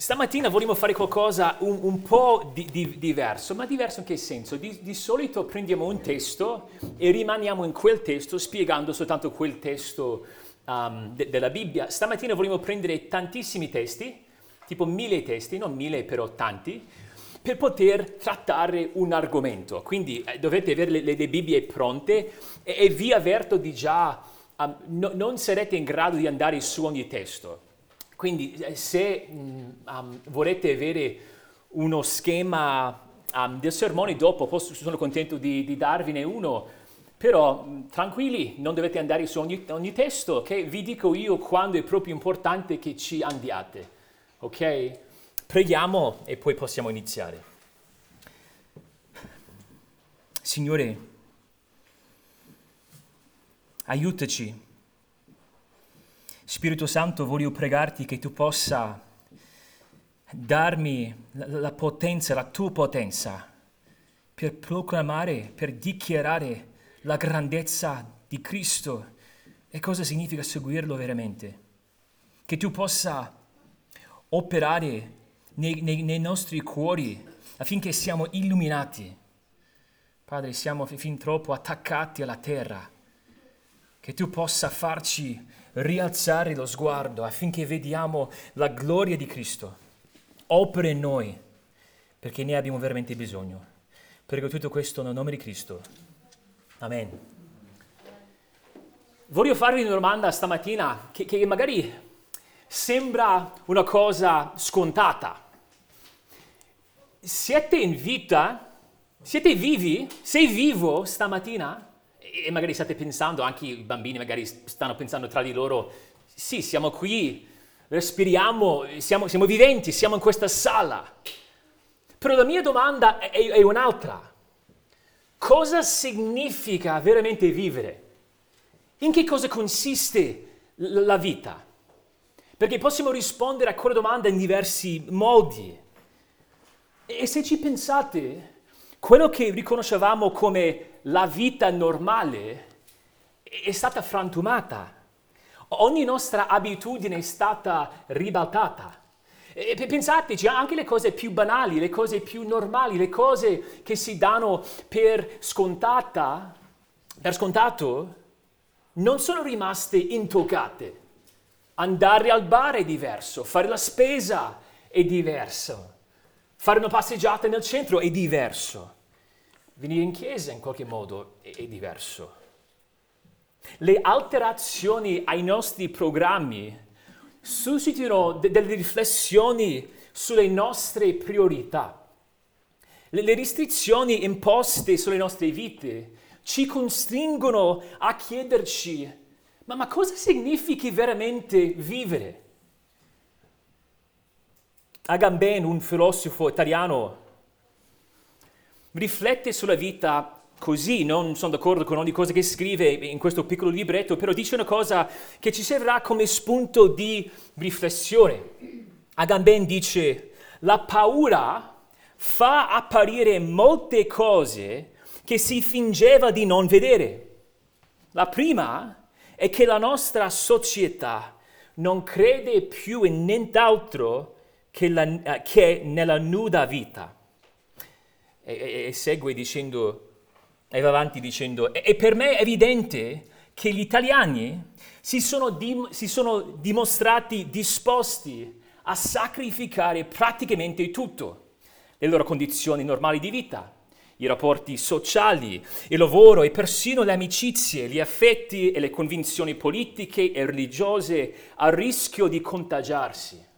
Stamattina vorremmo fare qualcosa un, un po' di, di, diverso, ma diverso in che senso? Di, di, solito prendiamo un testo e rimaniamo in quel testo spiegando soltanto quel testo um, de, della Bibbia. Stamattina vorremmo prendere tantissimi testi, tipo mille testi, non mille però tanti, per poter trattare un argomento. Quindi eh, dovete avere le, le, Bibbie pronte e, e vi avverto di già, um, no, non sarete in grado di andare su ogni testo quindi eh, se um, volete avere uno schema um, del sermone dopo, posso, sono contento di, di darvene uno, però tranquilli, non dovete andare su ogni, ogni testo, ok? Vi dico io quando è proprio importante che ci andiate, ok? Preghiamo e poi possiamo iniziare. Signore, aiutaci Spirito Santo, voglio pregarti che tu possa darmi la, potenza, la tua potenza, per proclamare, per dichiarare la grandezza di Cristo e cosa significa seguirlo veramente. Che tu possa operare nei, nei, nei nostri cuori affinché siamo illuminati. Padre, siamo fin troppo attaccati alla terra. Che tu possa farci rialzare lo sguardo affinché vediamo la gloria di Cristo. Opera in noi, perché ne abbiamo veramente bisogno. Prego tutto questo nel nome di Cristo. Amen. Voglio farvi una domanda stamattina che, che magari sembra una cosa scontata. Siete in vita? Siete vivi? Sei vivo stamattina? E magari state pensando, anche i bambini magari stanno pensando tra di loro, sì, siamo qui, respiriamo, siamo, siamo viventi, siamo in questa sala. Però la mia domanda è, è un'altra. Cosa significa veramente vivere? In che cosa consiste la vita? Perché possiamo rispondere a quella domanda in diversi modi. E se ci pensate, quello che riconoscevamo come la vita normale è stata frantumata. Ogni nostra abitudine è stata ribaltata. E pensateci, anche le cose più banali, le cose più normali, le cose che si danno per scontata, per scontato, non sono rimaste intoccate. Andare al bar è diverso, fare la spesa è diverso, fare una passeggiata nel centro è diverso. Venire in chiesa in qualche modo è, diverso. Le alterazioni ai nostri programmi suscitano de- delle riflessioni sulle nostre priorità. Le, le restrizioni imposte sulle nostre vite ci costringono a chiederci, ma, ma cosa significa veramente vivere? Agamben, un filosofo italiano, riflette sulla vita così, non sono d'accordo con ogni cosa che scrive in questo piccolo libretto, però dice una cosa che ci servirà come spunto di riflessione. Agamben dice, la paura fa apparire molte cose che si fingeva di non vedere. La prima è che la nostra società non crede più in nient'altro che, la, che nella nuda vita e, e segue dicendo, e va avanti dicendo, e, e, per me è evidente che gli italiani si sono, dim, si sono dimostrati disposti a sacrificare praticamente tutto, le loro condizioni normali di vita, i rapporti sociali, il lavoro e persino le amicizie, gli affetti e le convinzioni politiche e religiose a rischio di contagiarsi.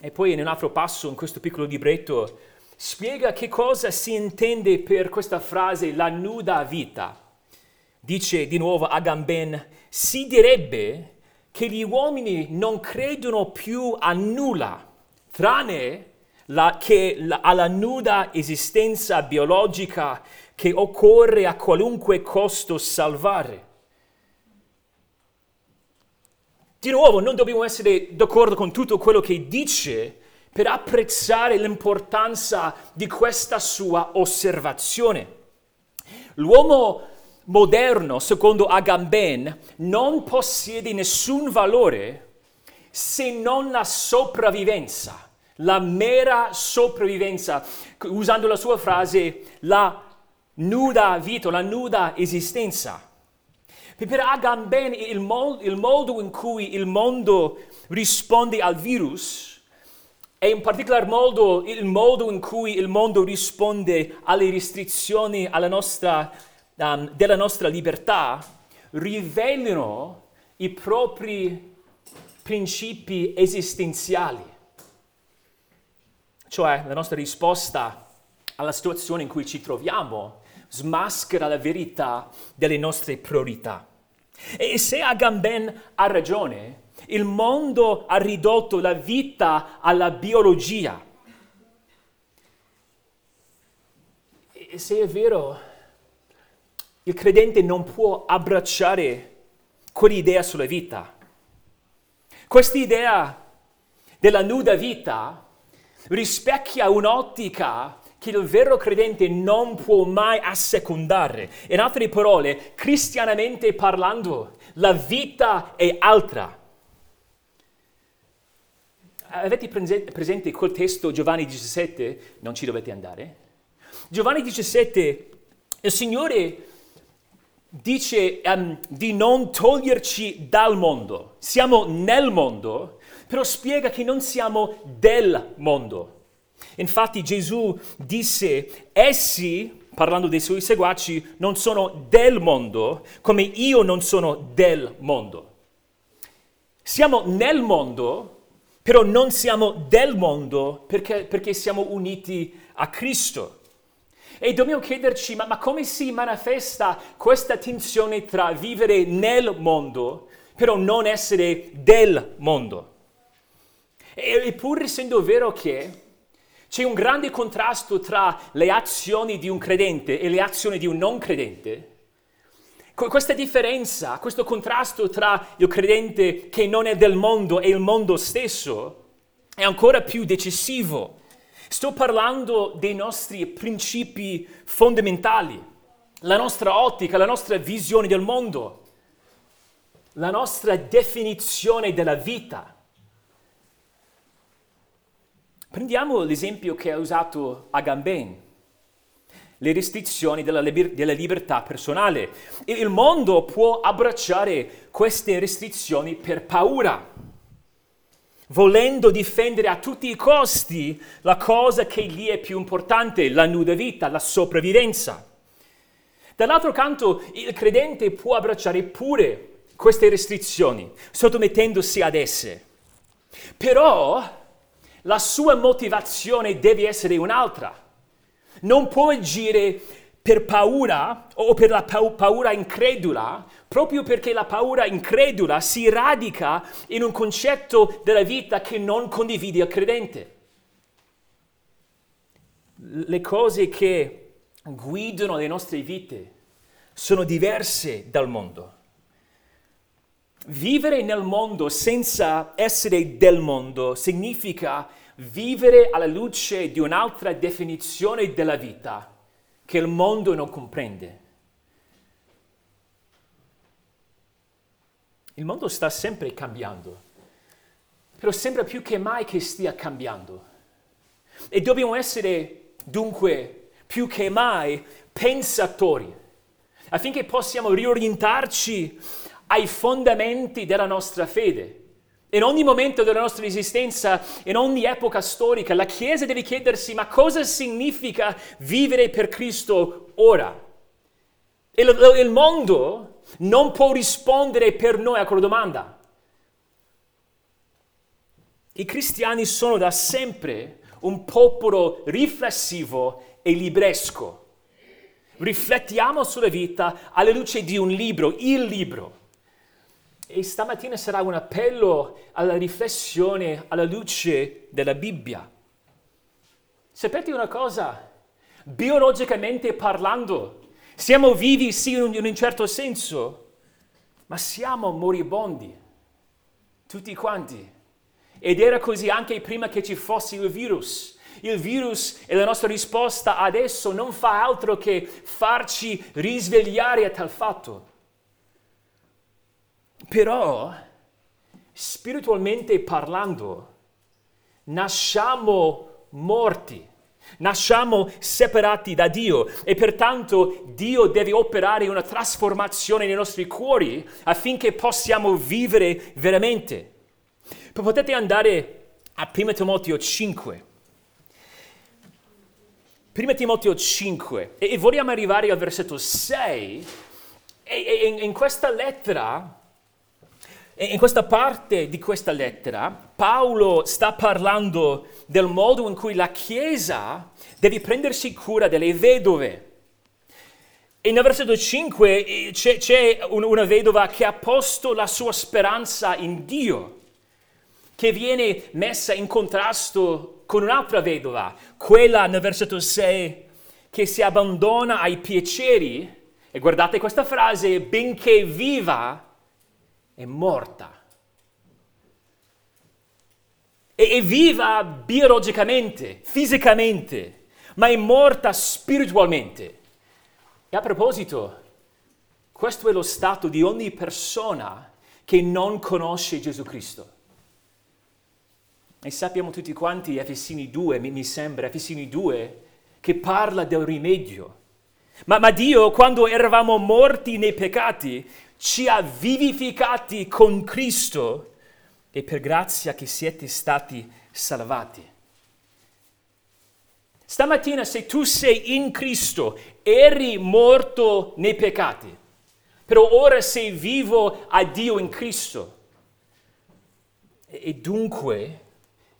E poi in un altro passo, in questo piccolo libretto, spiega che cosa si intende per questa frase la nuda vita. Dice di nuovo Agamben, si direbbe che gli uomini non credono più a nulla, tranne la, che la, alla nuda esistenza biologica che occorre a qualunque costo salvare. Di nuovo, non dobbiamo essere d'accordo con tutto quello che dice, per apprezzare l'importanza di questa sua osservazione. L'uomo moderno, secondo Agamben, non possiede nessun valore se non la sopravvivenza, la mera sopravvivenza, usando la sua frase, la nuda vita, la nuda esistenza. Per Agamben il, modo, il modo in cui il mondo risponde al virus. E in particolar modo il modo in cui il mondo risponde alle restrizioni alla nostra, um, della nostra libertà rivelano i propri principi esistenziali, cioè la nostra risposta alla situazione in cui ci troviamo smaschera la verità delle nostre priorità. E se Agamben ha ragione, il mondo ha ridotto la vita alla biologia. E se è vero, il credente non può abbracciare quell'idea sulla vita. Quest'idea della nuda vita rispecchia un'ottica che il vero credente non può mai assecondare. In altre parole, cristianamente parlando, la vita è altra. Avete presente quel testo Giovanni 17? Non ci dovete andare. Giovanni 17, il Signore dice um, di non toglierci dal mondo. Siamo nel mondo, però spiega che non siamo del mondo. Infatti Gesù disse, essi, parlando dei suoi seguaci, non sono del mondo, come io non sono del mondo. Siamo nel mondo, però non siamo del mondo perché, perché siamo uniti a Cristo. E dobbiamo chiederci, ma, ma, come si manifesta questa tensione tra vivere nel mondo, però non essere del mondo? E, e pur essendo vero che c'è un grande contrasto tra le azioni di un credente e le azioni di un non credente, questa differenza, questo contrasto tra il credente che non è del mondo e il mondo stesso è ancora più decisivo. Sto parlando dei nostri principi fondamentali, la nostra ottica, la nostra visione del mondo, la nostra definizione della vita. Prendiamo l'esempio che ha usato Agamben le restrizioni della, liber- della libertà personale. Il mondo può abbracciare queste restrizioni per paura, volendo difendere a tutti i costi la cosa che gli è più importante, la nuda vita, la sopravvivenza. Dall'altro canto, il credente può abbracciare pure queste restrizioni, sottomettendosi ad esse. Però la sua motivazione deve essere un'altra non può agire per paura o per la paura incredula, proprio perché la paura incredula si radica in un concetto della vita che non condivide il credente. Le cose che guidano le nostre vite sono diverse dal mondo. Vivere nel mondo senza essere del mondo significa vivere alla luce di un'altra definizione della vita che il mondo non comprende. Il mondo sta sempre cambiando, però sembra più che mai che stia cambiando. E dobbiamo essere dunque più che mai pensatori, affinché possiamo riorientarci ai fondamenti della nostra fede in ogni momento della nostra esistenza, in ogni epoca storica, la Chiesa deve chiedersi ma cosa significa vivere per Cristo ora? Il, il mondo non può rispondere per noi a quella domanda. I cristiani sono da sempre un popolo riflessivo e libresco. Riflettiamo sulla vita alla luce di un libro, il libro. E stamattina sarà un appello alla riflessione alla luce della Bibbia. Sapete una cosa? Biologicamente parlando, siamo vivi sì in un certo senso, ma siamo moribondi, tutti quanti. Ed era così anche prima che ci fosse il virus. Il virus e la nostra risposta adesso non fa altro che farci risvegliare a tal fatto. Però spiritualmente parlando, nasciamo morti, nasciamo separati da Dio e pertanto Dio deve operare una trasformazione nei nostri cuori affinché possiamo vivere veramente. Potete andare a 1 Timoteo 5. 1 Timoteo 5 e vogliamo arrivare al versetto 6 e, in questa lettera in questa parte di questa lettera Paolo sta parlando del modo in cui la Chiesa deve prendersi cura delle vedove. E nel versetto 5 eh, c'è, c'è una vedova che ha posto la sua speranza in Dio, che viene messa in contrasto con un'altra vedova, quella nel versetto 6 che si abbandona ai piaceri, e guardate questa frase, benché viva, è morta. È viva biologicamente, fisicamente, ma è morta spiritualmente. E a proposito, questo è lo stato di ogni persona che non conosce Gesù Cristo. E sappiamo tutti quanti Efesini 2, mi, sembra, Efesini 2, che parla del rimedio. Ma, ma Dio, quando eravamo morti nei peccati, ci ha vivificati con Cristo e per grazia che siete stati salvati. Stamattina se tu sei in Cristo, eri morto nei peccati, però ora sei vivo a Dio in Cristo. E dunque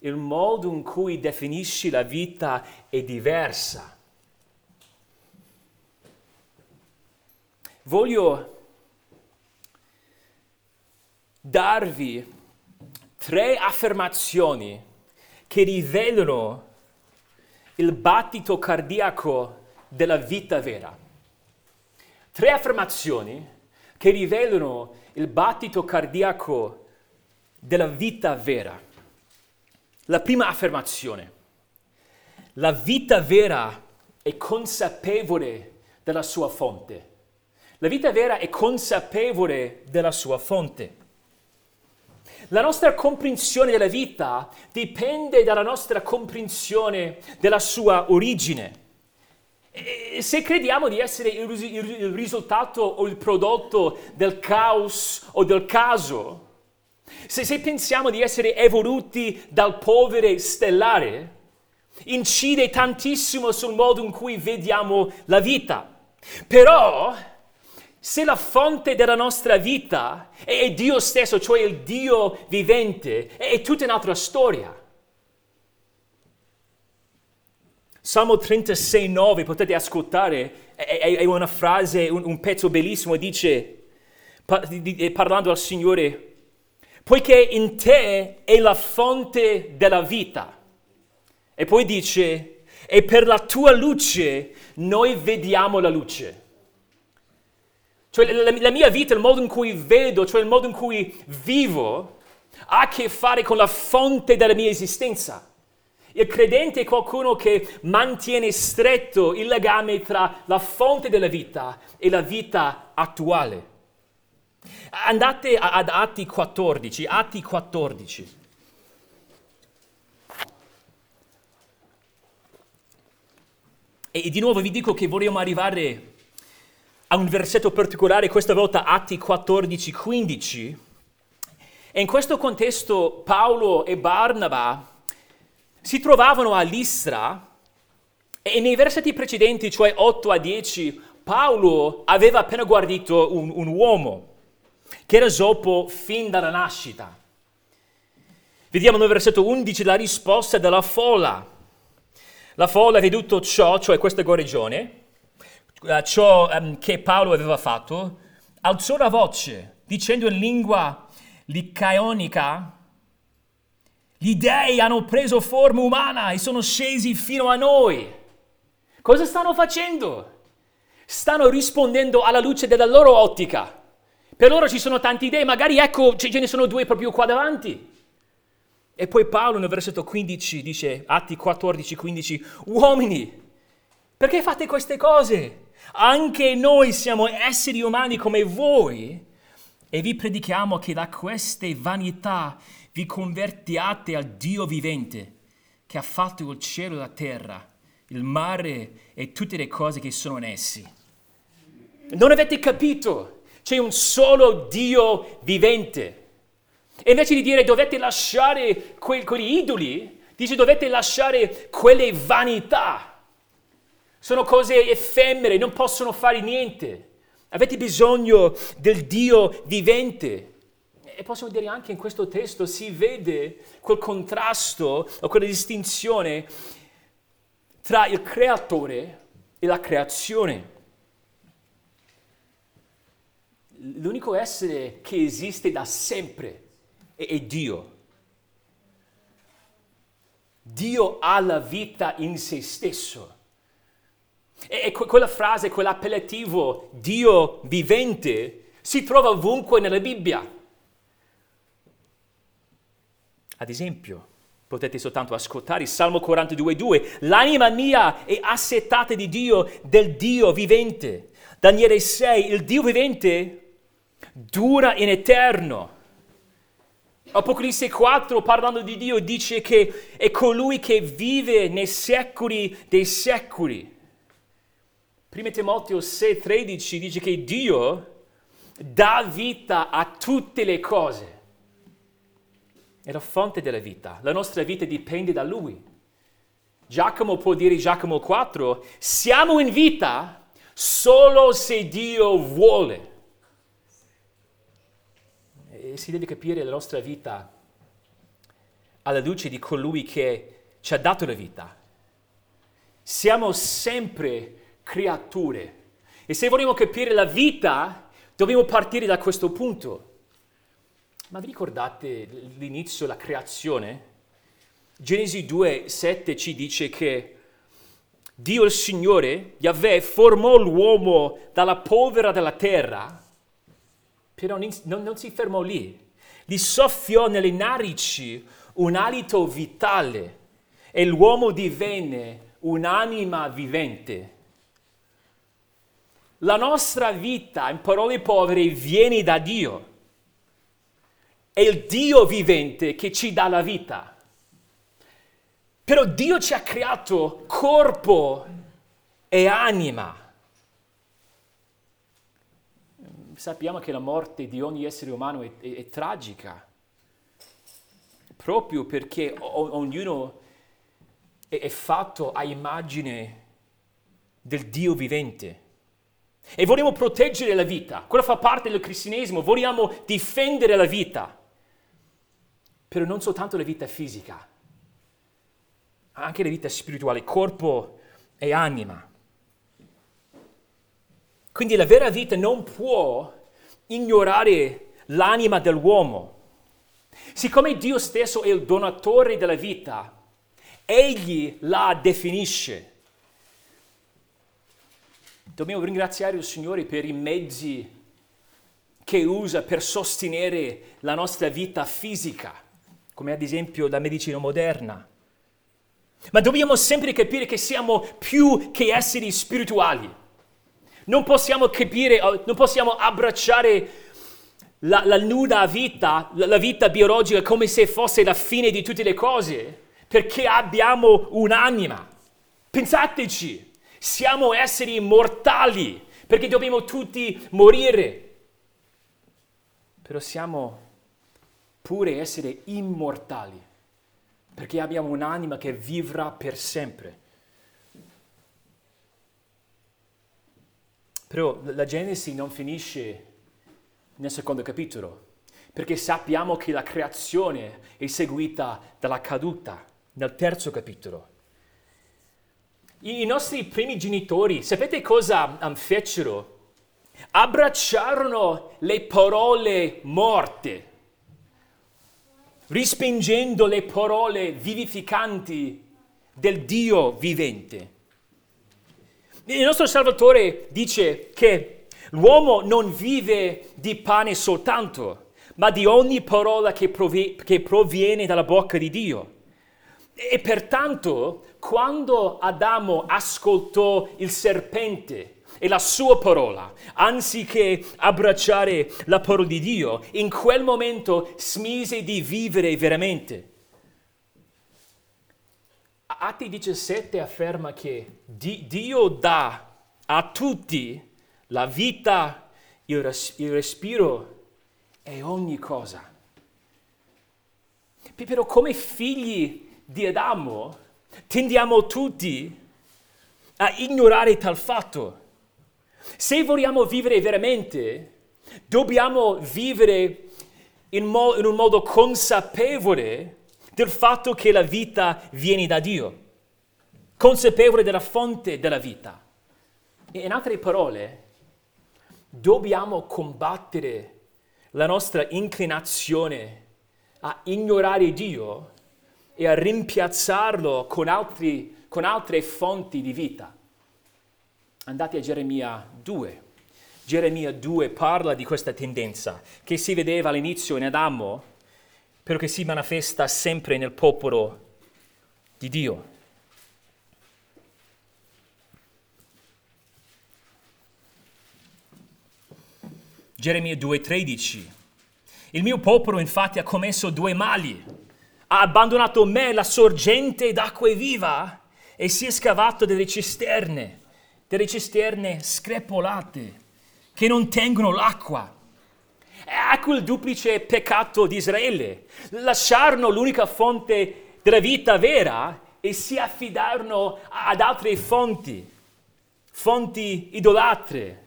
il modo in cui definisci la vita è diversa. Voglio darvi tre affermazioni che rivelano il battito cardiaco della vita vera. Tre affermazioni che rivelano il battito cardiaco della vita vera. La prima affermazione. La vita vera è consapevole della sua fonte. La vita vera è consapevole della sua fonte. La nostra comprensione della vita dipende dalla nostra comprensione della sua origine. Se crediamo di essere il risultato o il prodotto del caos o del caso, se, se pensiamo di essere evoluti dal povero stellare, incide tantissimo sul modo in cui vediamo la vita. Però se la fonte della nostra vita è Dio stesso, cioè il Dio vivente, è tutta un'altra storia. Salmo 36, 9, potete ascoltare, è, una frase, un, un pezzo bellissimo, dice, parlando al Signore, poiché in te è la fonte della vita. E poi dice, e per la tua luce noi vediamo la luce. Cioè la, la mia vita, il modo in cui vedo, cioè il modo in cui vivo, ha a che fare con la fonte della mia esistenza. Il credente è qualcuno che mantiene stretto il legame tra la fonte della vita e la vita attuale. Andate ad Atti 14, Atti 14. E di nuovo vi dico che vogliamo arrivare a un versetto particolare, questa volta Atti 14, 15. E in questo contesto Paolo e Barnaba si trovavano a Listra e nei versetti precedenti, cioè 8 a 10, Paolo aveva appena guarito un, un uomo che era zoppo fin dalla nascita. Vediamo nel versetto 11 la risposta della folla. La folla ha veduto ciò, cioè questa guarigione, uh, ciò um, che Paolo aveva fatto, alzò la voce dicendo in lingua licaionica, gli dei hanno preso forma umana e sono scesi fino a noi. Cosa stanno facendo? Stanno rispondendo alla luce della loro ottica. Per loro ci sono tanti dei, magari ecco ce ne sono due proprio qua davanti. E poi Paolo nel versetto 15 dice, Atti 14, 15, uomini, perché fate queste cose? Anche noi siamo esseri umani come voi E vi predichiamo che da queste vanità vi convertiate al Dio vivente, che ha fatto il cielo e la terra, il mare e tutte le cose che sono in essi. Non avete capito? C'è un solo Dio vivente. E invece di dire dovete lasciare que- quegli idoli, dice dovete lasciare quelle vanità. Sono cose effemere, non possono fare niente. Avete bisogno del Dio vivente. E possiamo dire anche in questo testo si vede quel contrasto o quella distinzione tra il creatore e la creazione. L'unico essere che esiste da sempre è, è Dio. Dio ha la vita in se stesso. E, quella frase, quell'appellativo Dio vivente si trova ovunque nella Bibbia. Ad esempio, potete soltanto ascoltare il Salmo 42,2, l'anima mia è assetata di Dio, del Dio vivente. Daniele 6, il Dio vivente dura in eterno. Apocalisse 4, parlando di Dio, dice che è colui che vive nei secoli dei secoli. 1 Timoteo 6,13 dice che Dio dà vita a tutte le cose. È la fonte della vita. La nostra vita dipende da Lui. Giacomo può dire, Giacomo 4, siamo in vita solo se Dio vuole si deve capire la nostra vita alla luce di colui che ci ha dato la vita. Siamo sempre creature e se vogliamo capire la vita dobbiamo partire da questo punto. Ma vi ricordate l'inizio, la creazione? Genesi 2, 7 ci dice che Dio il Signore, Yahweh, formò l'uomo dalla polvere della terra però non, non si fermò lì. Gli soffiò nelle narici un alito vitale e l'uomo divenne un'anima vivente. La nostra vita, in parole povere, viene da Dio. È il Dio vivente che ci dà la vita. Però Dio ci ha creato corpo e anima. sappiamo che la morte di ogni essere umano è, è, è tragica, proprio perché o, ognuno è, è fatto a immagine del Dio vivente. E vogliamo proteggere la vita, quello fa parte del cristianesimo, vogliamo difendere la vita, però non soltanto la vita fisica, anche la vita spirituale, corpo e anima. Quindi la vera vita non può ignorare l'anima dell'uomo. Siccome Dio stesso è il donatore della vita, Egli la definisce. Dobbiamo ringraziare il Signore per i mezzi che usa per sostenere la nostra vita fisica, come ad esempio la medicina moderna. Ma dobbiamo sempre capire che siamo più che esseri spirituali. Non possiamo capire, non possiamo abbracciare la, la nuda vita, la, la vita biologica come se fosse la fine di tutte le cose, perché abbiamo un'anima. Pensateci, siamo esseri mortali, perché dobbiamo tutti morire. Però siamo pure esseri immortali, perché abbiamo un'anima che vivrà per sempre. Però la Genesi non finisce nel secondo capitolo, perché sappiamo che la creazione è seguita dalla caduta nel terzo capitolo. I nostri primi genitori, sapete cosa fecero? Abbracciarono le parole morte, rispingendo le parole vivificanti del Dio vivente. Il nostro Salvatore dice che l'uomo non vive di pane soltanto, ma di ogni parola che, provi- che proviene dalla bocca di Dio. E pertanto, quando Adamo ascoltò il serpente e la sua parola, anziché abbracciare la parola di Dio, in quel momento smise di vivere veramente. Atti 17 afferma che Dio dà a tutti la vita, il, respiro e ogni cosa. Però come figli di Adamo tendiamo tutti a ignorare tal fatto. Se vogliamo vivere veramente, dobbiamo vivere in, mo- in un modo consapevole del fatto che la vita viene da Dio, consapevole della fonte della vita. In altre parole, dobbiamo combattere la nostra inclinazione a ignorare Dio e a rimpiazzarlo con, altri, con altre fonti di vita. Andate a Geremia 2. Geremia 2 parla di questa tendenza che si vedeva all'inizio in Adamo, però che si manifesta sempre nel popolo di Dio. Geremia 2,13. Il mio popolo infatti ha commesso due mali. Ha abbandonato me, la sorgente d'acqua viva, e si è scavato delle cisterne, delle cisterne screpolate, che non tengono l'acqua. Ecco il duplice peccato di Israele. Lasciarono l'unica fonte della vita vera e si affidarono ad altre fonti, fonti idolatre,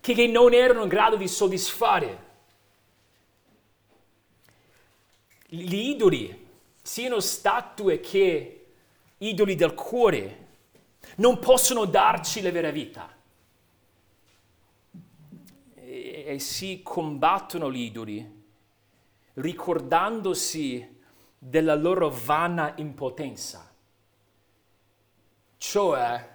che non erano in grado di soddisfare. Gli idoli, siano statue che idoli del cuore, non possono darci la vera vita. E, e si combattono gli idoli ricordandosi della loro vana impotenza. Cioè,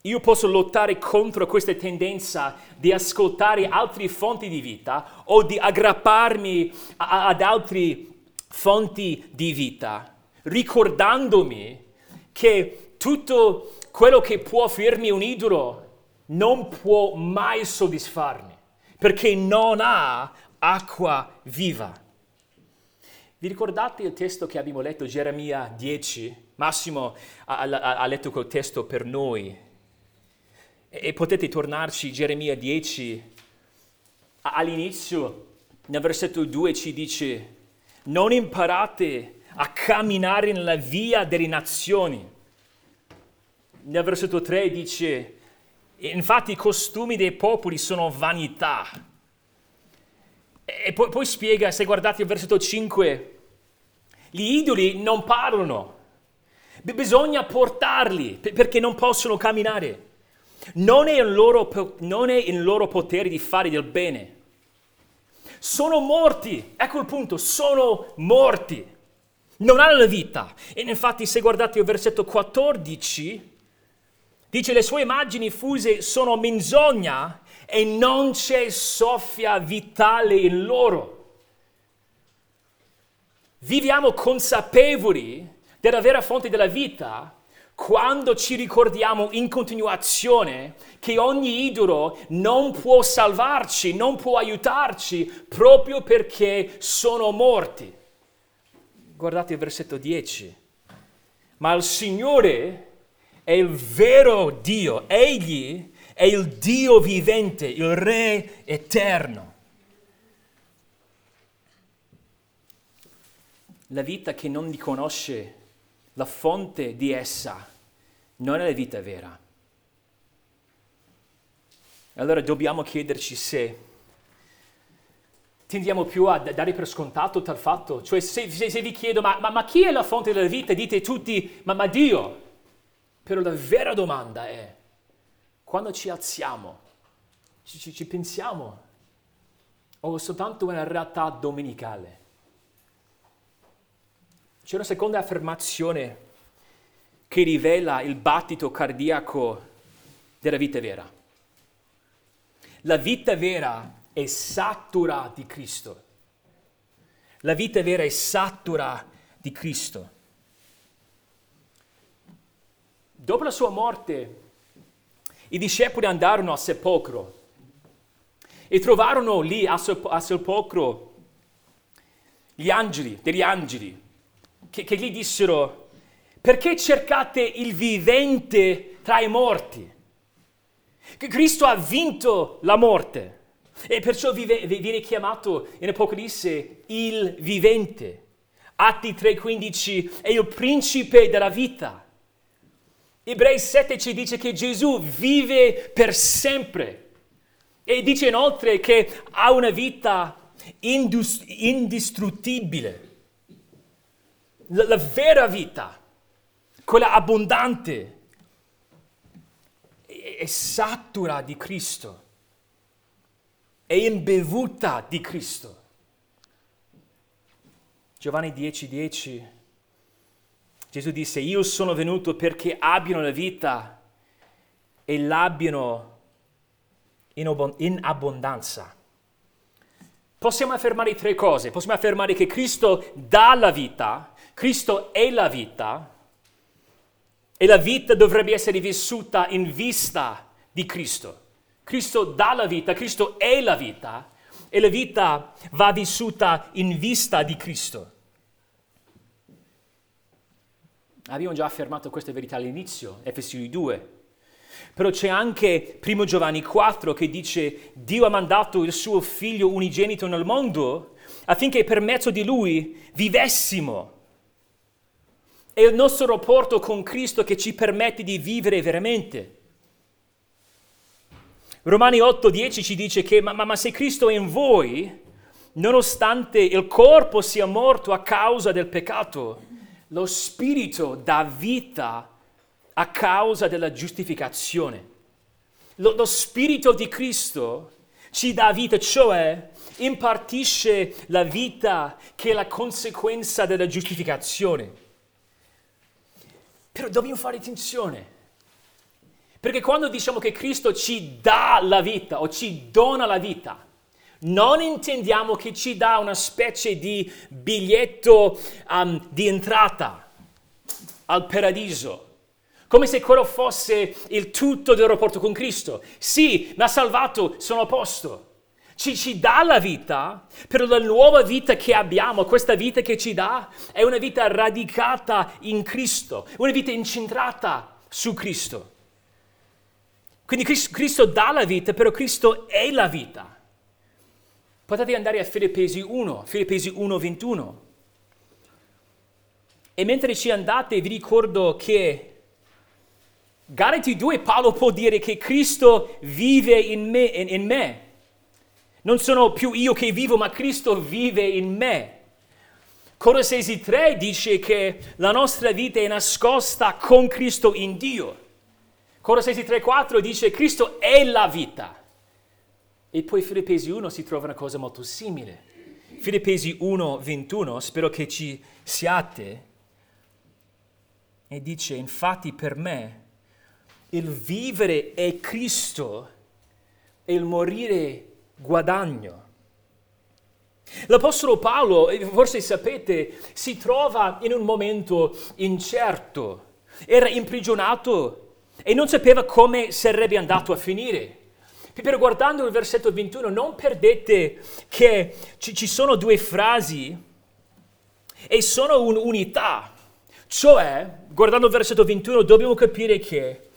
io posso lottare contro questa tendenza di ascoltare altre fonti di vita o di aggrapparmi a, ad altre fonti di vita, ricordandomi che tutto quello che può offrirmi un idolo non può mai soddisfarmi, perché non ha acqua viva. Vi ricordate il testo che abbiamo letto, Geremia 10? Massimo ha, letto quel testo per noi e potete tornarci, Geremia 10, all'inizio, nel versetto 2 ci dice, non imparate a camminare nella via delle nazioni. Nel versetto 3 dice, infatti i costumi dei popoli sono vanità. E poi, poi spiega, se guardate il versetto 5, gli idoli non parlano, bisogna portarli perché non possono camminare. Non è, loro, non è in loro potere di fare del bene. Sono morti, ecco il punto, sono morti. Non hanno la vita. E infatti se guardate il versetto 14, dice le sue immagini fuse sono menzogna e non c'è soffia vitale in loro. Viviamo consapevoli della vera fonte della vita quando ci ricordiamo in continuazione che ogni idolo non può salvarci, non può aiutarci proprio perché sono morti. Guardate il versetto 10. Ma il Signore è il vero Dio, Egli è il Dio vivente, il Re eterno. La vita che non riconosce la fonte di essa non è la vita vera. Allora dobbiamo chiederci se tendiamo più a dare per scontato tal fatto, cioè se, se, se vi chiedo ma, ma, ma, chi è la fonte della vita, dite tutti ma, ma Dio. Però la vera domanda è, quando ci alziamo, ci, ci, ci pensiamo o soltanto una realtà domenicale? C'è una seconda affermazione che rivela il battito cardiaco della vita vera. La vita vera è satura di Cristo. La vita vera è satura di Cristo. Dopo la sua morte, i discepoli andarono al sepolcro e trovarono lì al, sepolcro gli angeli, degli angeli, che, che gli dissero, perché cercate il vivente tra i morti? Cristo ha vinto la morte e perciò vive, viene chiamato in Apocalisse il vivente. Atti 3:15 è il principe della vita. Ebrei 7 ci dice che Gesù vive per sempre e dice inoltre che ha una vita indus- indistruttibile. La, la vera vita, quella abbondante, è, satura di Cristo, è imbevuta di Cristo. Giovanni 10:10 10, Gesù disse, io sono venuto perché abbiano la vita e l'abbiano in, abbondanza. Possiamo affermare tre cose. Possiamo affermare che Cristo dà la vita, Cristo è la vita e la vita dovrebbe essere vissuta in vista di Cristo. Cristo dà la vita, Cristo è la vita e la vita va vissuta in vista di Cristo. Abbiamo già affermato queste verità all'inizio, Efesini 2. Però c'è anche 1 Giovanni 4 che dice Dio ha mandato il suo figlio unigenito nel mondo affinché per mezzo di lui vivessimo. È il nostro rapporto con Cristo che ci permette di vivere veramente. Romani 8:10 ci dice che ma, ma, ma se Cristo è in voi, nonostante il corpo sia morto a causa del peccato, lo spirito dà vita a causa della giustificazione. Lo, lo Spirito di Cristo ci dà vita, cioè impartisce la vita che è la conseguenza della giustificazione. Però dobbiamo fare attenzione, perché quando diciamo che Cristo ci dà la vita o ci dona la vita, non intendiamo che ci dà una specie di biglietto um, di entrata al paradiso come se quello fosse il tutto del rapporto con Cristo. Sì, mi ha salvato, sono a posto. Ci, ci dà la vita, però la nuova vita che abbiamo, questa vita che ci dà, è una vita radicata in Cristo, una vita incentrata su Cristo. Quindi Cristo dà la vita, però Cristo è la vita. Potete andare a Filippesi 1, Filippesi 1, 21. E mentre ci andate vi ricordo che Galati 2 Paolo può dire che Cristo vive in me, in, in me. Non sono più io che vivo, ma Cristo vive in me. Colossesi 3 dice che la nostra vita è nascosta con Cristo in Dio. Colossesi 3,4 dice Cristo è la vita. E poi Filippesi 1 si trova una cosa molto simile. Filippesi 1,21, spero che ci siate, e dice, infatti per me il vivere è Cristo e il morire guadagno. L'Apostolo Paolo, forse sapete, si trova in un momento incerto, era imprigionato e non sapeva come sarebbe andato a finire. Però guardando il versetto 21 non perdete che ci, sono due frasi e sono un'unità. Cioè, guardando il versetto 21 dobbiamo capire che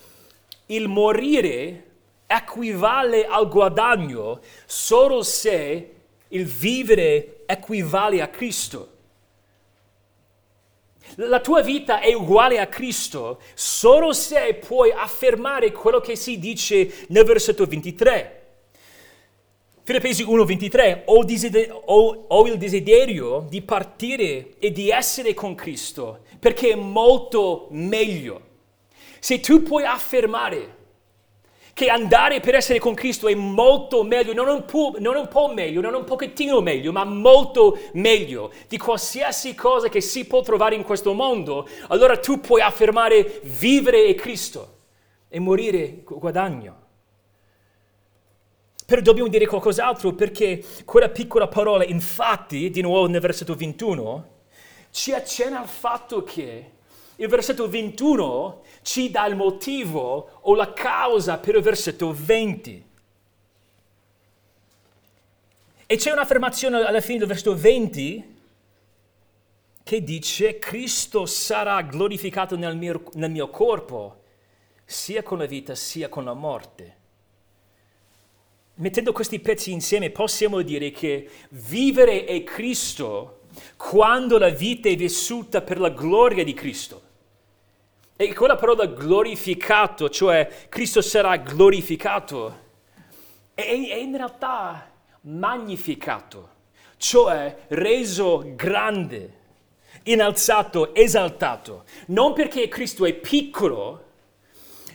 il morire equivale al guadagno solo se il vivere equivale a Cristo. La tua vita è uguale a Cristo solo se puoi affermare quello che si dice nel versetto 23. Filippesi 1:23, ho, ho, ho il desiderio di partire e di essere con Cristo perché è molto meglio. Se tu puoi affermare che andare per essere con Cristo è molto meglio, non un, po', non un po' meglio, non un pochettino meglio, ma molto meglio di qualsiasi cosa che si può trovare in questo mondo, allora tu puoi affermare vivere è Cristo e morire guadagno. Però dobbiamo dire qualcos'altro perché quella piccola parola, infatti, di nuovo nel versetto 21, ci accenna al fatto che il versetto 21 ci dà il motivo o la causa per il versetto 20. E c'è un'affermazione alla fine del versetto 20 che dice Cristo sarà glorificato nel mio, nel mio corpo, sia con la vita sia con la morte. Mettendo questi pezzi insieme possiamo dire che vivere è Cristo quando la vita è vissuta per la gloria di Cristo. E quella parola glorificato, cioè Cristo sarà glorificato, è, è in realtà magnificato, cioè reso grande, innalzato, esaltato. Non perché Cristo è piccolo,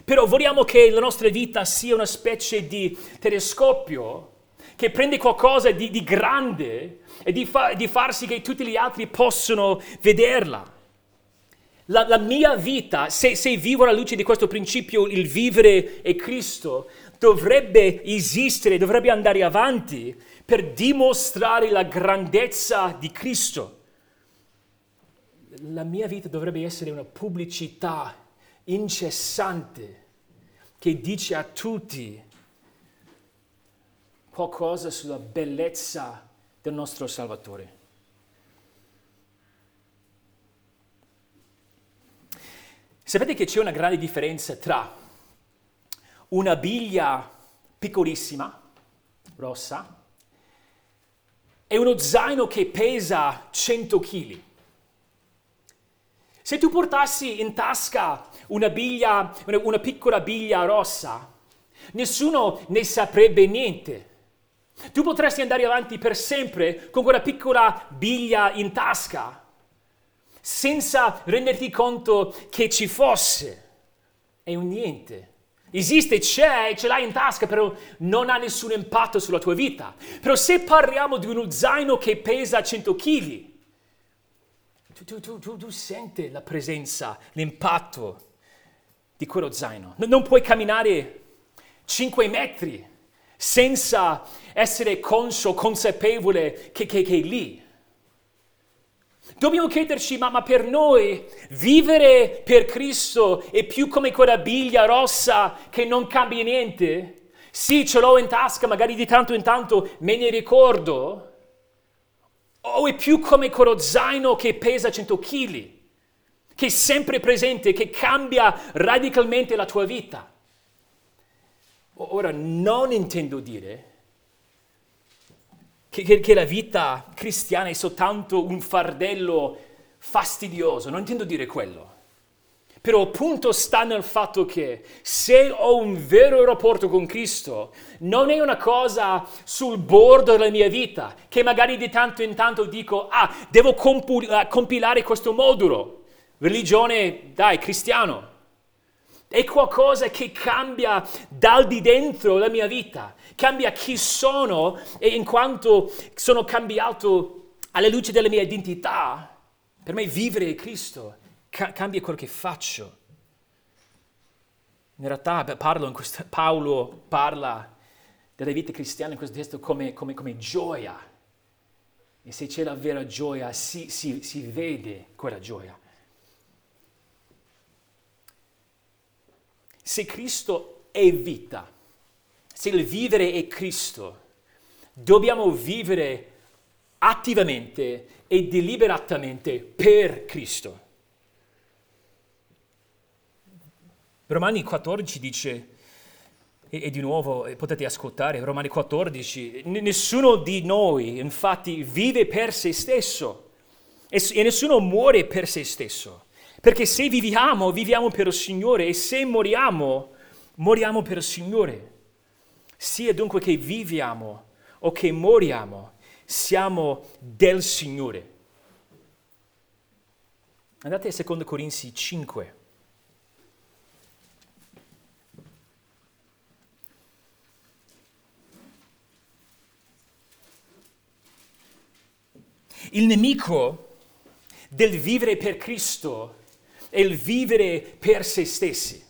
però vogliamo che la nostra vita sia una specie di telescopio che prende qualcosa di, di grande e di, fa, di, far sì che tutti gli altri possano vederla. La, la mia vita, se, se vivo alla luce di questo principio, il vivere è Cristo, dovrebbe esistere, dovrebbe andare avanti per dimostrare la grandezza di Cristo. La mia vita dovrebbe essere una pubblicità incessante che dice a tutti qualcosa sulla bellezza del nostro Salvatore. Sapete che c'è una grande differenza tra una biglia piccolissima, rossa, e uno zaino che pesa 100 kg. Se tu portassi in tasca una biglia, una piccola biglia rossa, nessuno ne saprebbe niente. Tu potresti andare avanti per sempre con quella piccola biglia in tasca, senza renderti conto che ci fosse. È un niente. Esiste, c'è, ce l'hai in tasca, però non ha nessun impatto sulla tua vita. Però se parliamo di uno zaino che pesa 100 kg, tu, tu, tu, tu, senti la presenza, l'impatto di quello zaino. Non puoi camminare 5 metri senza essere conscio, consapevole che, che, che è lì. Dobbiamo chiederci, ma, ma, per noi vivere per Cristo è più come quella biglia rossa che non cambia niente? Sì, ce l'ho in tasca, magari di tanto in tanto me ne ricordo. O è più come quello zaino che pesa 100 kg, che è sempre presente, che cambia radicalmente la tua vita. Ora, non intendo dire che, che, che la vita cristiana è soltanto un fardello fastidioso, non intendo dire quello. Però il punto sta nel fatto che se ho un vero rapporto con Cristo, non è una cosa sul bordo della mia vita, che magari di tanto in tanto dico, ah, devo uh, compilare questo modulo. Religione, dai, cristiano. È qualcosa che cambia dal di dentro la mia vita, cambia chi sono e in quanto sono cambiato alla luce della mia identità. Per me vivere Cristo, ca- cambia quello che faccio. In realtà questo, Paolo parla della vita cristiana in questo testo come, come, come gioia. E se c'è la vera gioia, si, si, si vede quella gioia. Se Cristo è vita, se il vivere è Cristo, dobbiamo vivere attivamente e deliberatamente per Cristo. Romani 14 dice, e, e, di nuovo potete ascoltare, Romani 14, nessuno di noi infatti vive per se stesso e, e nessuno muore per se stesso. Perché se viviamo, viviamo per il Signore e se moriamo, moriamo per il Signore. Sia dunque che viviamo o che moriamo, siamo del Signore. Andate a 2 Corinzi 5. Il nemico del vivere per Cristo è il vivere per se stessi.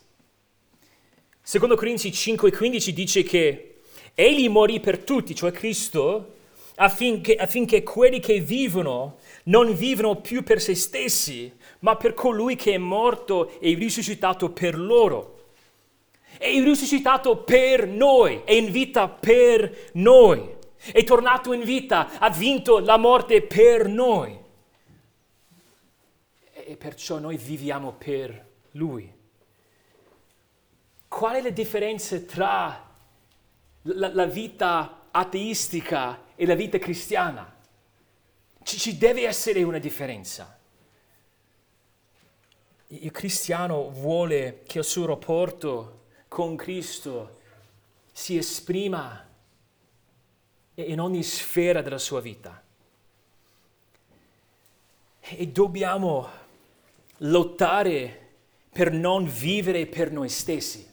Secondo Corinzi 5,15 dice che egli morì per tutti, cioè Cristo, affinché, affinché quelli che vivono non vivono più per se stessi, ma per colui che è morto e risuscitato per loro. È risuscitato per noi, è in vita per noi, è tornato in vita, ha vinto la morte per noi. E perciò noi viviamo per lui. Qual è la differenza tra la, la vita ateistica e la vita cristiana? Ci, ci deve essere una differenza. Il cristiano vuole che il suo rapporto con Cristo si esprima in ogni sfera della sua vita. E dobbiamo lottare per non vivere per noi stessi.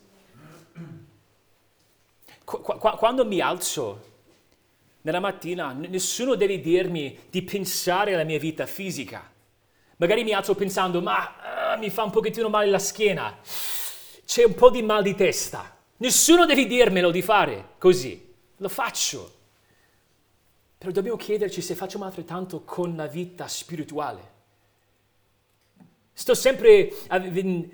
Quando mi alzo nella mattina, nessuno deve dirmi di pensare alla mia vita fisica. Magari mi alzo pensando, ma uh, mi fa un pochettino male la schiena c'è un po' di mal di testa. Nessuno deve dirmelo di fare così. Lo faccio. Però dobbiamo chiederci se facciamo altrettanto con la vita spirituale. Sto sempre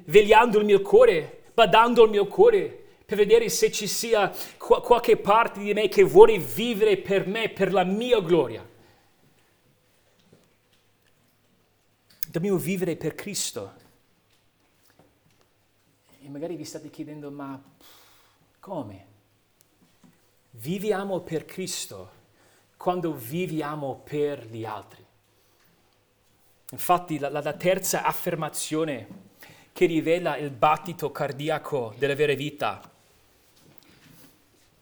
vegliando il mio cuore, badando il mio cuore per vedere se ci sia qualche parte di me che vuole vivere per me, per la mia gloria. Dobbiamo vivere per Cristo e magari vi state chiedendo, ma come? Viviamo per Cristo quando viviamo per gli altri. Infatti la, la, la terza affermazione che rivela il battito cardiaco della vera vita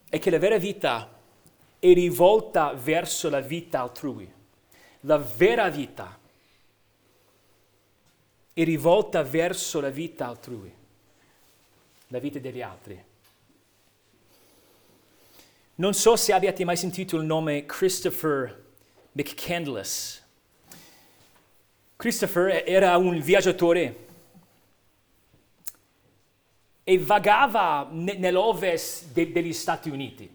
è che la vera vita è rivolta verso la vita altrui. La vera vita è rivolta verso la vita altrui la vita degli altri. Non so se abbiate mai sentito il nome Christopher McCandless. Christopher era un viaggiatore e vagava nell'ovest de- degli Stati Uniti.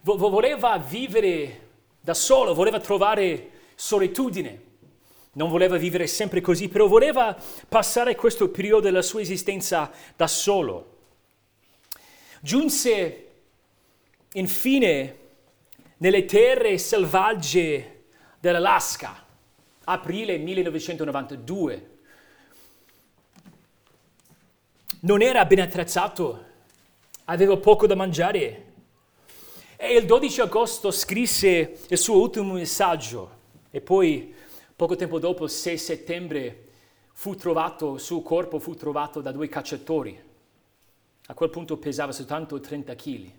V- voleva vivere da solo, voleva trovare solitudine non voleva vivere sempre così, però voleva passare questo periodo della sua esistenza da solo. Giunse infine nelle terre selvagge dell'Alaska, aprile 1992. Non era ben attrezzato, aveva poco da mangiare e il 12 agosto scrisse il suo ultimo messaggio e poi Poco tempo dopo, il 6 settembre, fu trovato, il suo corpo fu trovato da due cacciatori. A quel punto pesava soltanto 30 kg.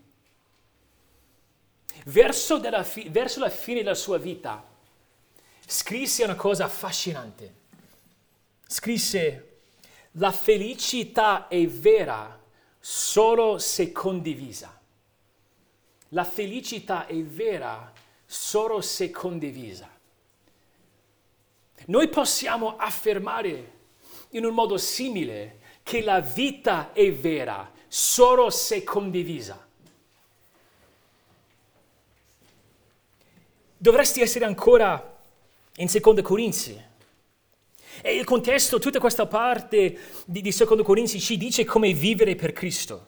Verso, fi- verso la fine della sua vita, scrisse una cosa affascinante. Scrisse, la felicità è vera solo se condivisa. La felicità è vera solo se condivisa. Noi possiamo affermare in un modo simile che la vita è vera solo se condivisa. Dovresti essere ancora in seconda Corinzi. E il contesto, tutta questa parte di, di secondo Corinzi ci dice come vivere per Cristo.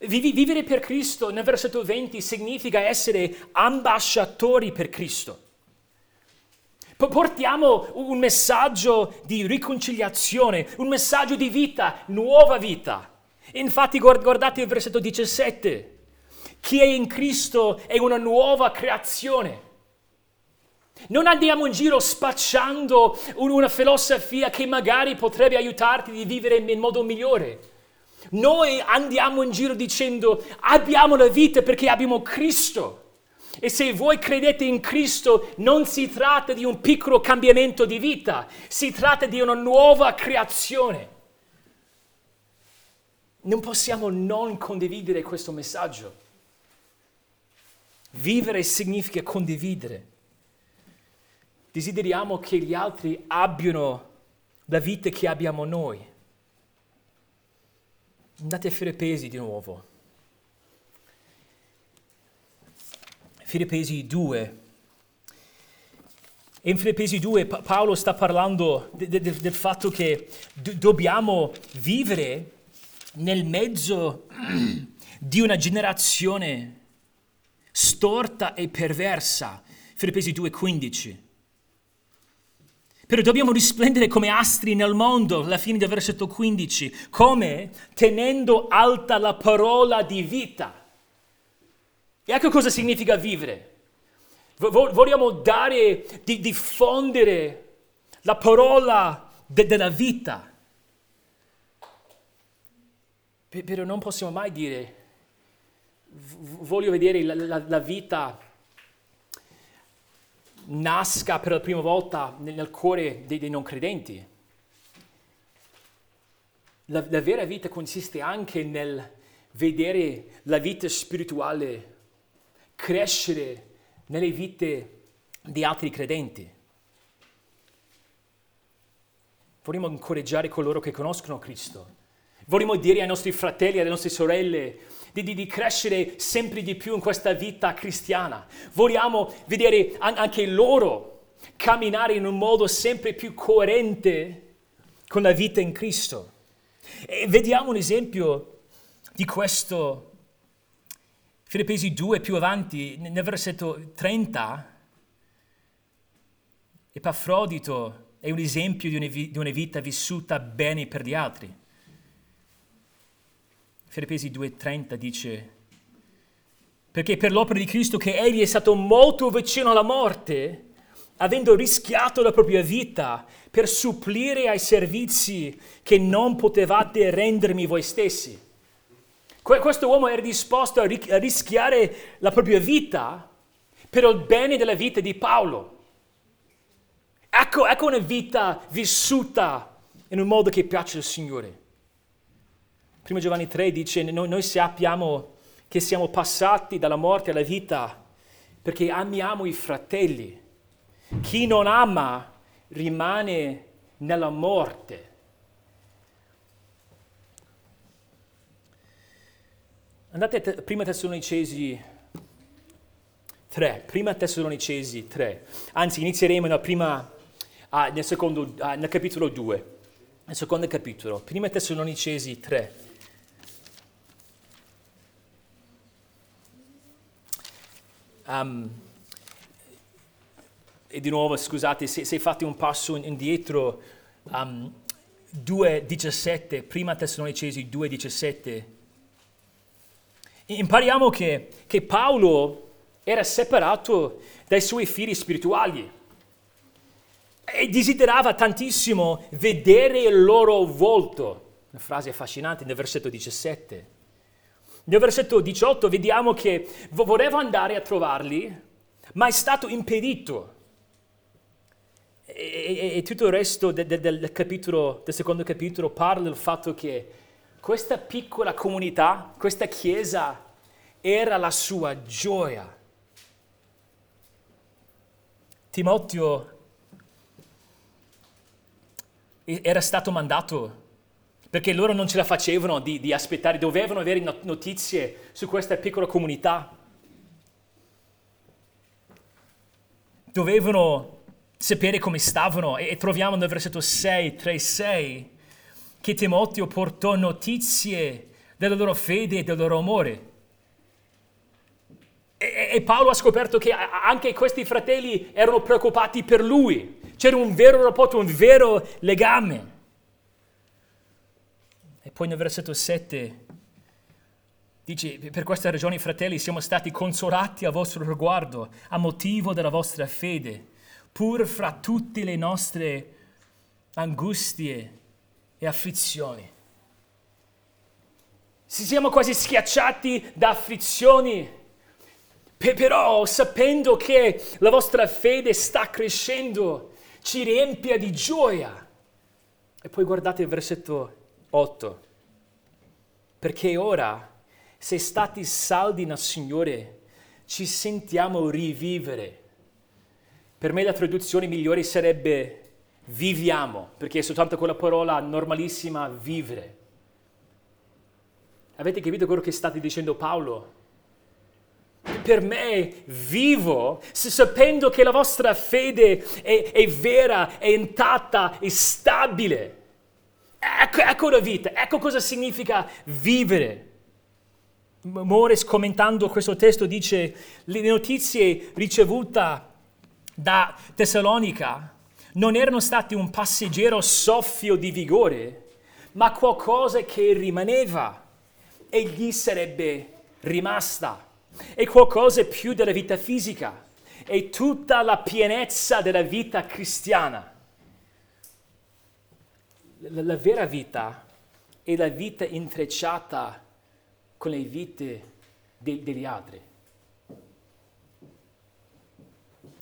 Vivere per Cristo nel versetto 20 significa essere ambasciatori per Cristo. Portiamo un messaggio di riconciliazione, un messaggio di vita, nuova vita. Infatti guardate il versetto 17. Chi è in Cristo è una nuova creazione. Non andiamo in giro spacciando una filosofia che magari potrebbe aiutarti a vivere in modo migliore. Noi andiamo in giro dicendo abbiamo la vita perché abbiamo Cristo. E se voi credete in Cristo non si tratta di un piccolo cambiamento di vita, si tratta di una nuova creazione. Non possiamo non condividere questo messaggio. Vivere significa condividere. Desideriamo che gli altri abbiano la vita che abbiamo noi. Andate a fare pesi di nuovo. Filippesi 2. E in Filippesi 2 Paolo sta parlando de, de, del fatto che do, dobbiamo vivere nel mezzo di una generazione storta e perversa. Filippesi 2,15. Però dobbiamo risplendere come astri nel mondo, alla fine del versetto 15, come tenendo alta la parola di vita. E ecco cosa significa vivere. Vogliamo dare, di diffondere la parola de- della vita. Però non possiamo mai dire, voglio vedere la, la, la vita nasca per la prima volta nel cuore dei, dei non credenti. La, la, vera vita consiste anche nel vedere la vita spirituale crescere nelle vite di altri credenti. Vogliamo incoraggiare coloro che conoscono Cristo. Vogliamo dire ai nostri fratelli e alle nostre sorelle di, di, di, crescere sempre di più in questa vita cristiana. Vogliamo vedere anche loro camminare in un modo sempre più coerente con la vita in Cristo. E vediamo un esempio di questo Filippesi 2 più avanti, nel versetto 30, Epafrodito è un esempio di una vita vissuta bene per gli altri. Filippesi 2,30 dice, perché per l'opera di Cristo che egli è stato molto vicino alla morte, avendo rischiato la propria vita per supplire ai servizi che non potevate rendermi voi stessi. Questo uomo era disposto a rischiare la propria vita per il bene della vita di Paolo. Ecco, ecco una vita vissuta in un modo che piace al Signore. Prima Giovanni 3 dice, noi, noi sappiamo che siamo passati dalla morte alla vita perché amiamo i fratelli. Chi non ama rimane nella morte. Andate a Prima Tessalonicesi 3, Prima Tessalonicesi 3. Anzi, inizieremo nel, prima, ah, nel, secondo, ah, nel capitolo 2, nel secondo capitolo, Prima Tessalonicesi 3. Um, e di nuovo, scusate, se, se fate un passo indietro, um, 2.17, prima Tessalonicesi 2.17, impariamo che, che Paolo era separato dai suoi figli spirituali e desiderava tantissimo vedere il loro volto. Una frase affascinante nel versetto 17. Nel versetto 18 vediamo che voleva andare a trovarli, ma è stato impedito. E, e, e tutto il resto de, de, del, capitolo, del secondo capitolo parla del fatto che questa piccola comunità, questa chiesa, era la sua gioia. Timoteo era stato mandato perché loro non ce la facevano di, di aspettare, dovevano avere notizie su questa piccola comunità. Dovevano sapere come stavano e, troviamo nel versetto 6, 3, 6 che Timoteo portò notizie della loro fede e del loro amore. E, e Paolo ha scoperto che anche questi fratelli erano preoccupati per lui. C'era un vero rapporto, un vero legame. E poi nel versetto 7 dice, per questa ragione, fratelli, siamo stati consolati a vostro riguardo, a motivo della vostra fede, pur fra tutte le nostre angustie e afflizioni. Si siamo quasi schiacciati da afflizioni, però sapendo che la vostra fede sta crescendo, ci riempie di gioia. E poi guardate il versetto 8. Perché ora, se stati saldi nel Signore, ci sentiamo rivivere. Per me la traduzione migliore sarebbe viviamo, perché è soltanto quella parola normalissima, vivere. Avete capito quello che state dicendo Paolo? per me vivo, sapendo che la vostra fede è, è vera, è intatta, è stabile. Ecco, ecco la vita, ecco cosa significa vivere. Mores commentando questo testo dice le notizie ricevute da Tessalonica non erano state un passeggero soffio di vigore, ma qualcosa che rimaneva e gli sarebbe rimasta. È qualcosa più della vita fisica, è tutta la pienezza della vita cristiana. La, la vera vita è la vita intrecciata con le vite de, degli altri.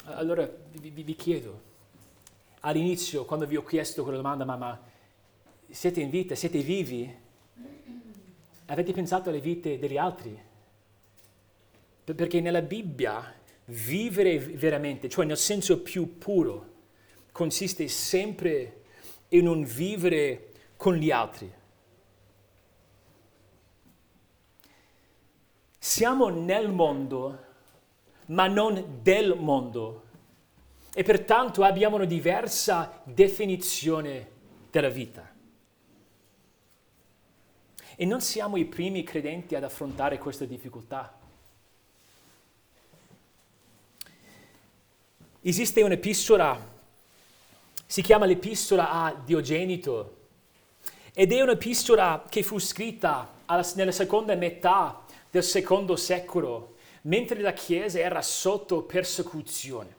Allora vi, vi, vi, chiedo, all'inizio quando vi ho chiesto quella domanda, ma, ma siete in vita, siete vivi? Avete pensato alle vite degli altri? Perché nella Bibbia vivere veramente, cioè nel senso più puro, consiste sempre in un vivere con gli altri. Siamo nel mondo, ma non del mondo. E pertanto abbiamo una diversa definizione della vita. E non siamo i primi credenti ad affrontare questa difficoltà. Esiste un'epistola, si chiama l'epistola a Diogenito, ed è un'epistola che fu scritta nella seconda metà del secondo secolo, mentre la Chiesa era sotto persecuzione.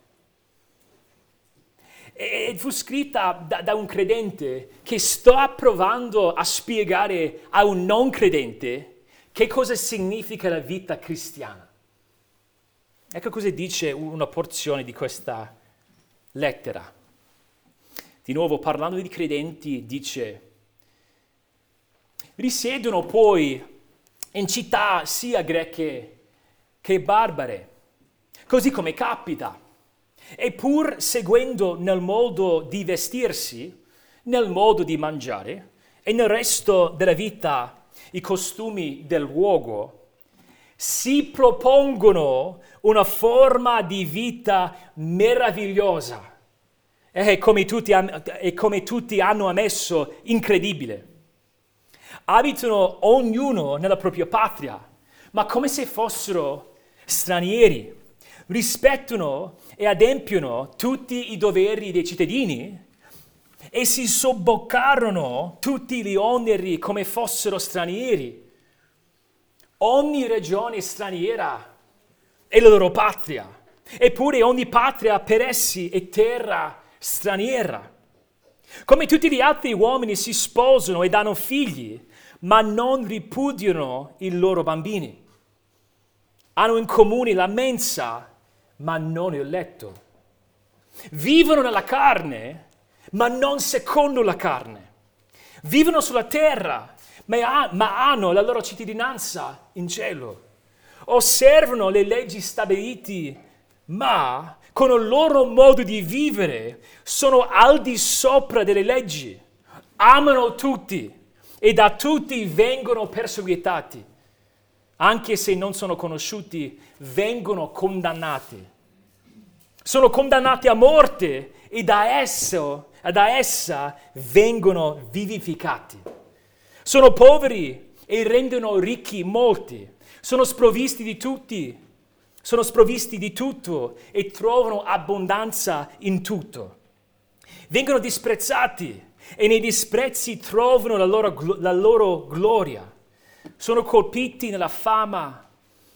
E fu scritta da, da un credente che sta provando a spiegare a un non credente che cosa significa la vita cristiana. Ecco cosa dice una porzione di questa lettera. Di nuovo, parlando di credenti, dice, risiedono poi in città sia greche che barbare, così come capita. E pur seguendo nel modo di vestirsi, nel modo di mangiare e nel resto della vita i costumi del luogo, si propongono una forma di vita meravigliosa e come tutti, e come tutti hanno ammesso incredibile. Abitano ognuno nella propria patria, ma come se fossero stranieri, rispettano e adempiono tutti i doveri dei cittadini e si sobboccarono tutti gli oneri come fossero stranieri. Ogni regione straniera è la loro patria, eppure ogni patria per essi è terra straniera. Come tutti gli altri uomini si sposano e danno figli, ma non ripudiano i loro bambini. Hanno in comune la mensa, ma non il letto. Vivono nella carne, ma non secondo la carne. Vivono sulla terra, ma, hanno la loro cittadinanza in cielo. Osservano le leggi stabilite, ma con il loro modo di vivere sono al di sopra delle leggi. Amano tutti e da tutti vengono perseguitati, anche se non sono conosciuti, vengono condannati. Sono condannati a morte e da, esso, da essa vengono vivificati. Sono poveri e rendono ricchi molti. Sono sprovvisti di tutti, sono sprovvisti di tutto e trovano abbondanza in tutto. Vengono disprezzati e nei disprezzi trovano la loro, la loro gloria. Sono colpiti nella fama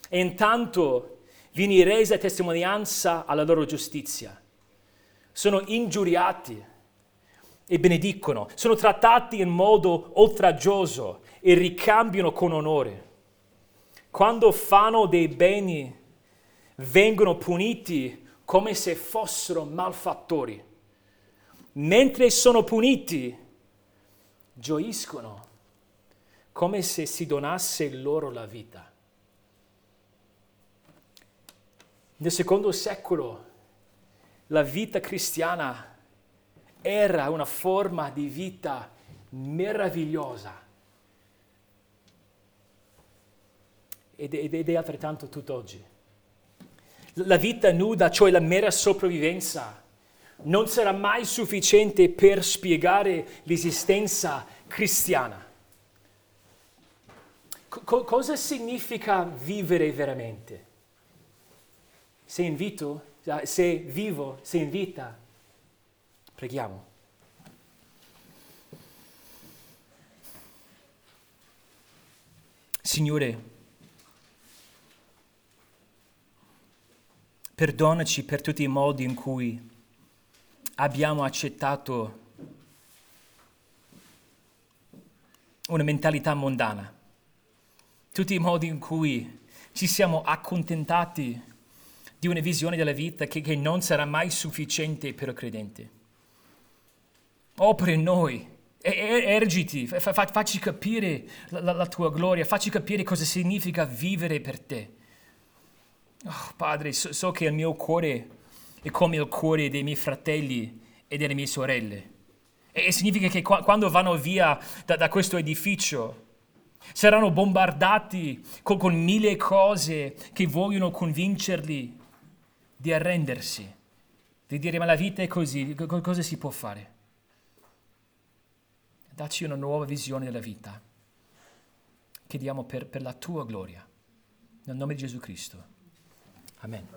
e intanto viene resa testimonianza alla loro giustizia. Sono ingiuriati e benedicono, sono trattati in modo oltraggioso e ricambiano con onore. Quando fanno dei beni vengono puniti come se fossero malfattori mentre sono puniti, gioiscono come se si donasse loro la vita. Nel secondo secolo la vita cristiana era una forma di vita meravigliosa ed è, altrettanto tutt'oggi. La vita nuda, cioè la mera sopravvivenza, non sarà mai sufficiente per spiegare l'esistenza cristiana. Co- cosa significa vivere veramente? Sei in vito? Se vivo, sei in vita? Preghiamo. Signore, perdonaci per tutti i modi in cui abbiamo accettato una mentalità mondana, tutti i modi in cui ci siamo accontentati di una visione della vita che, che non sarà mai sufficiente per il credente. Opera in noi, ergiti, fa, fa, facci capire la, la, la tua gloria, facci capire cosa significa vivere per te. Oh, padre, so, so, che il mio cuore è come il cuore dei miei fratelli e delle mie sorelle. E, significa che qua, quando vanno via da, da, questo edificio saranno bombardati con, con mille cose che vogliono convincerli di arrendersi, di dire ma la vita è così, cosa si può fare? Dacci una nuova visione della vita. Chiediamo per, per la tua gloria. Nel nome di Gesù Cristo. Amen.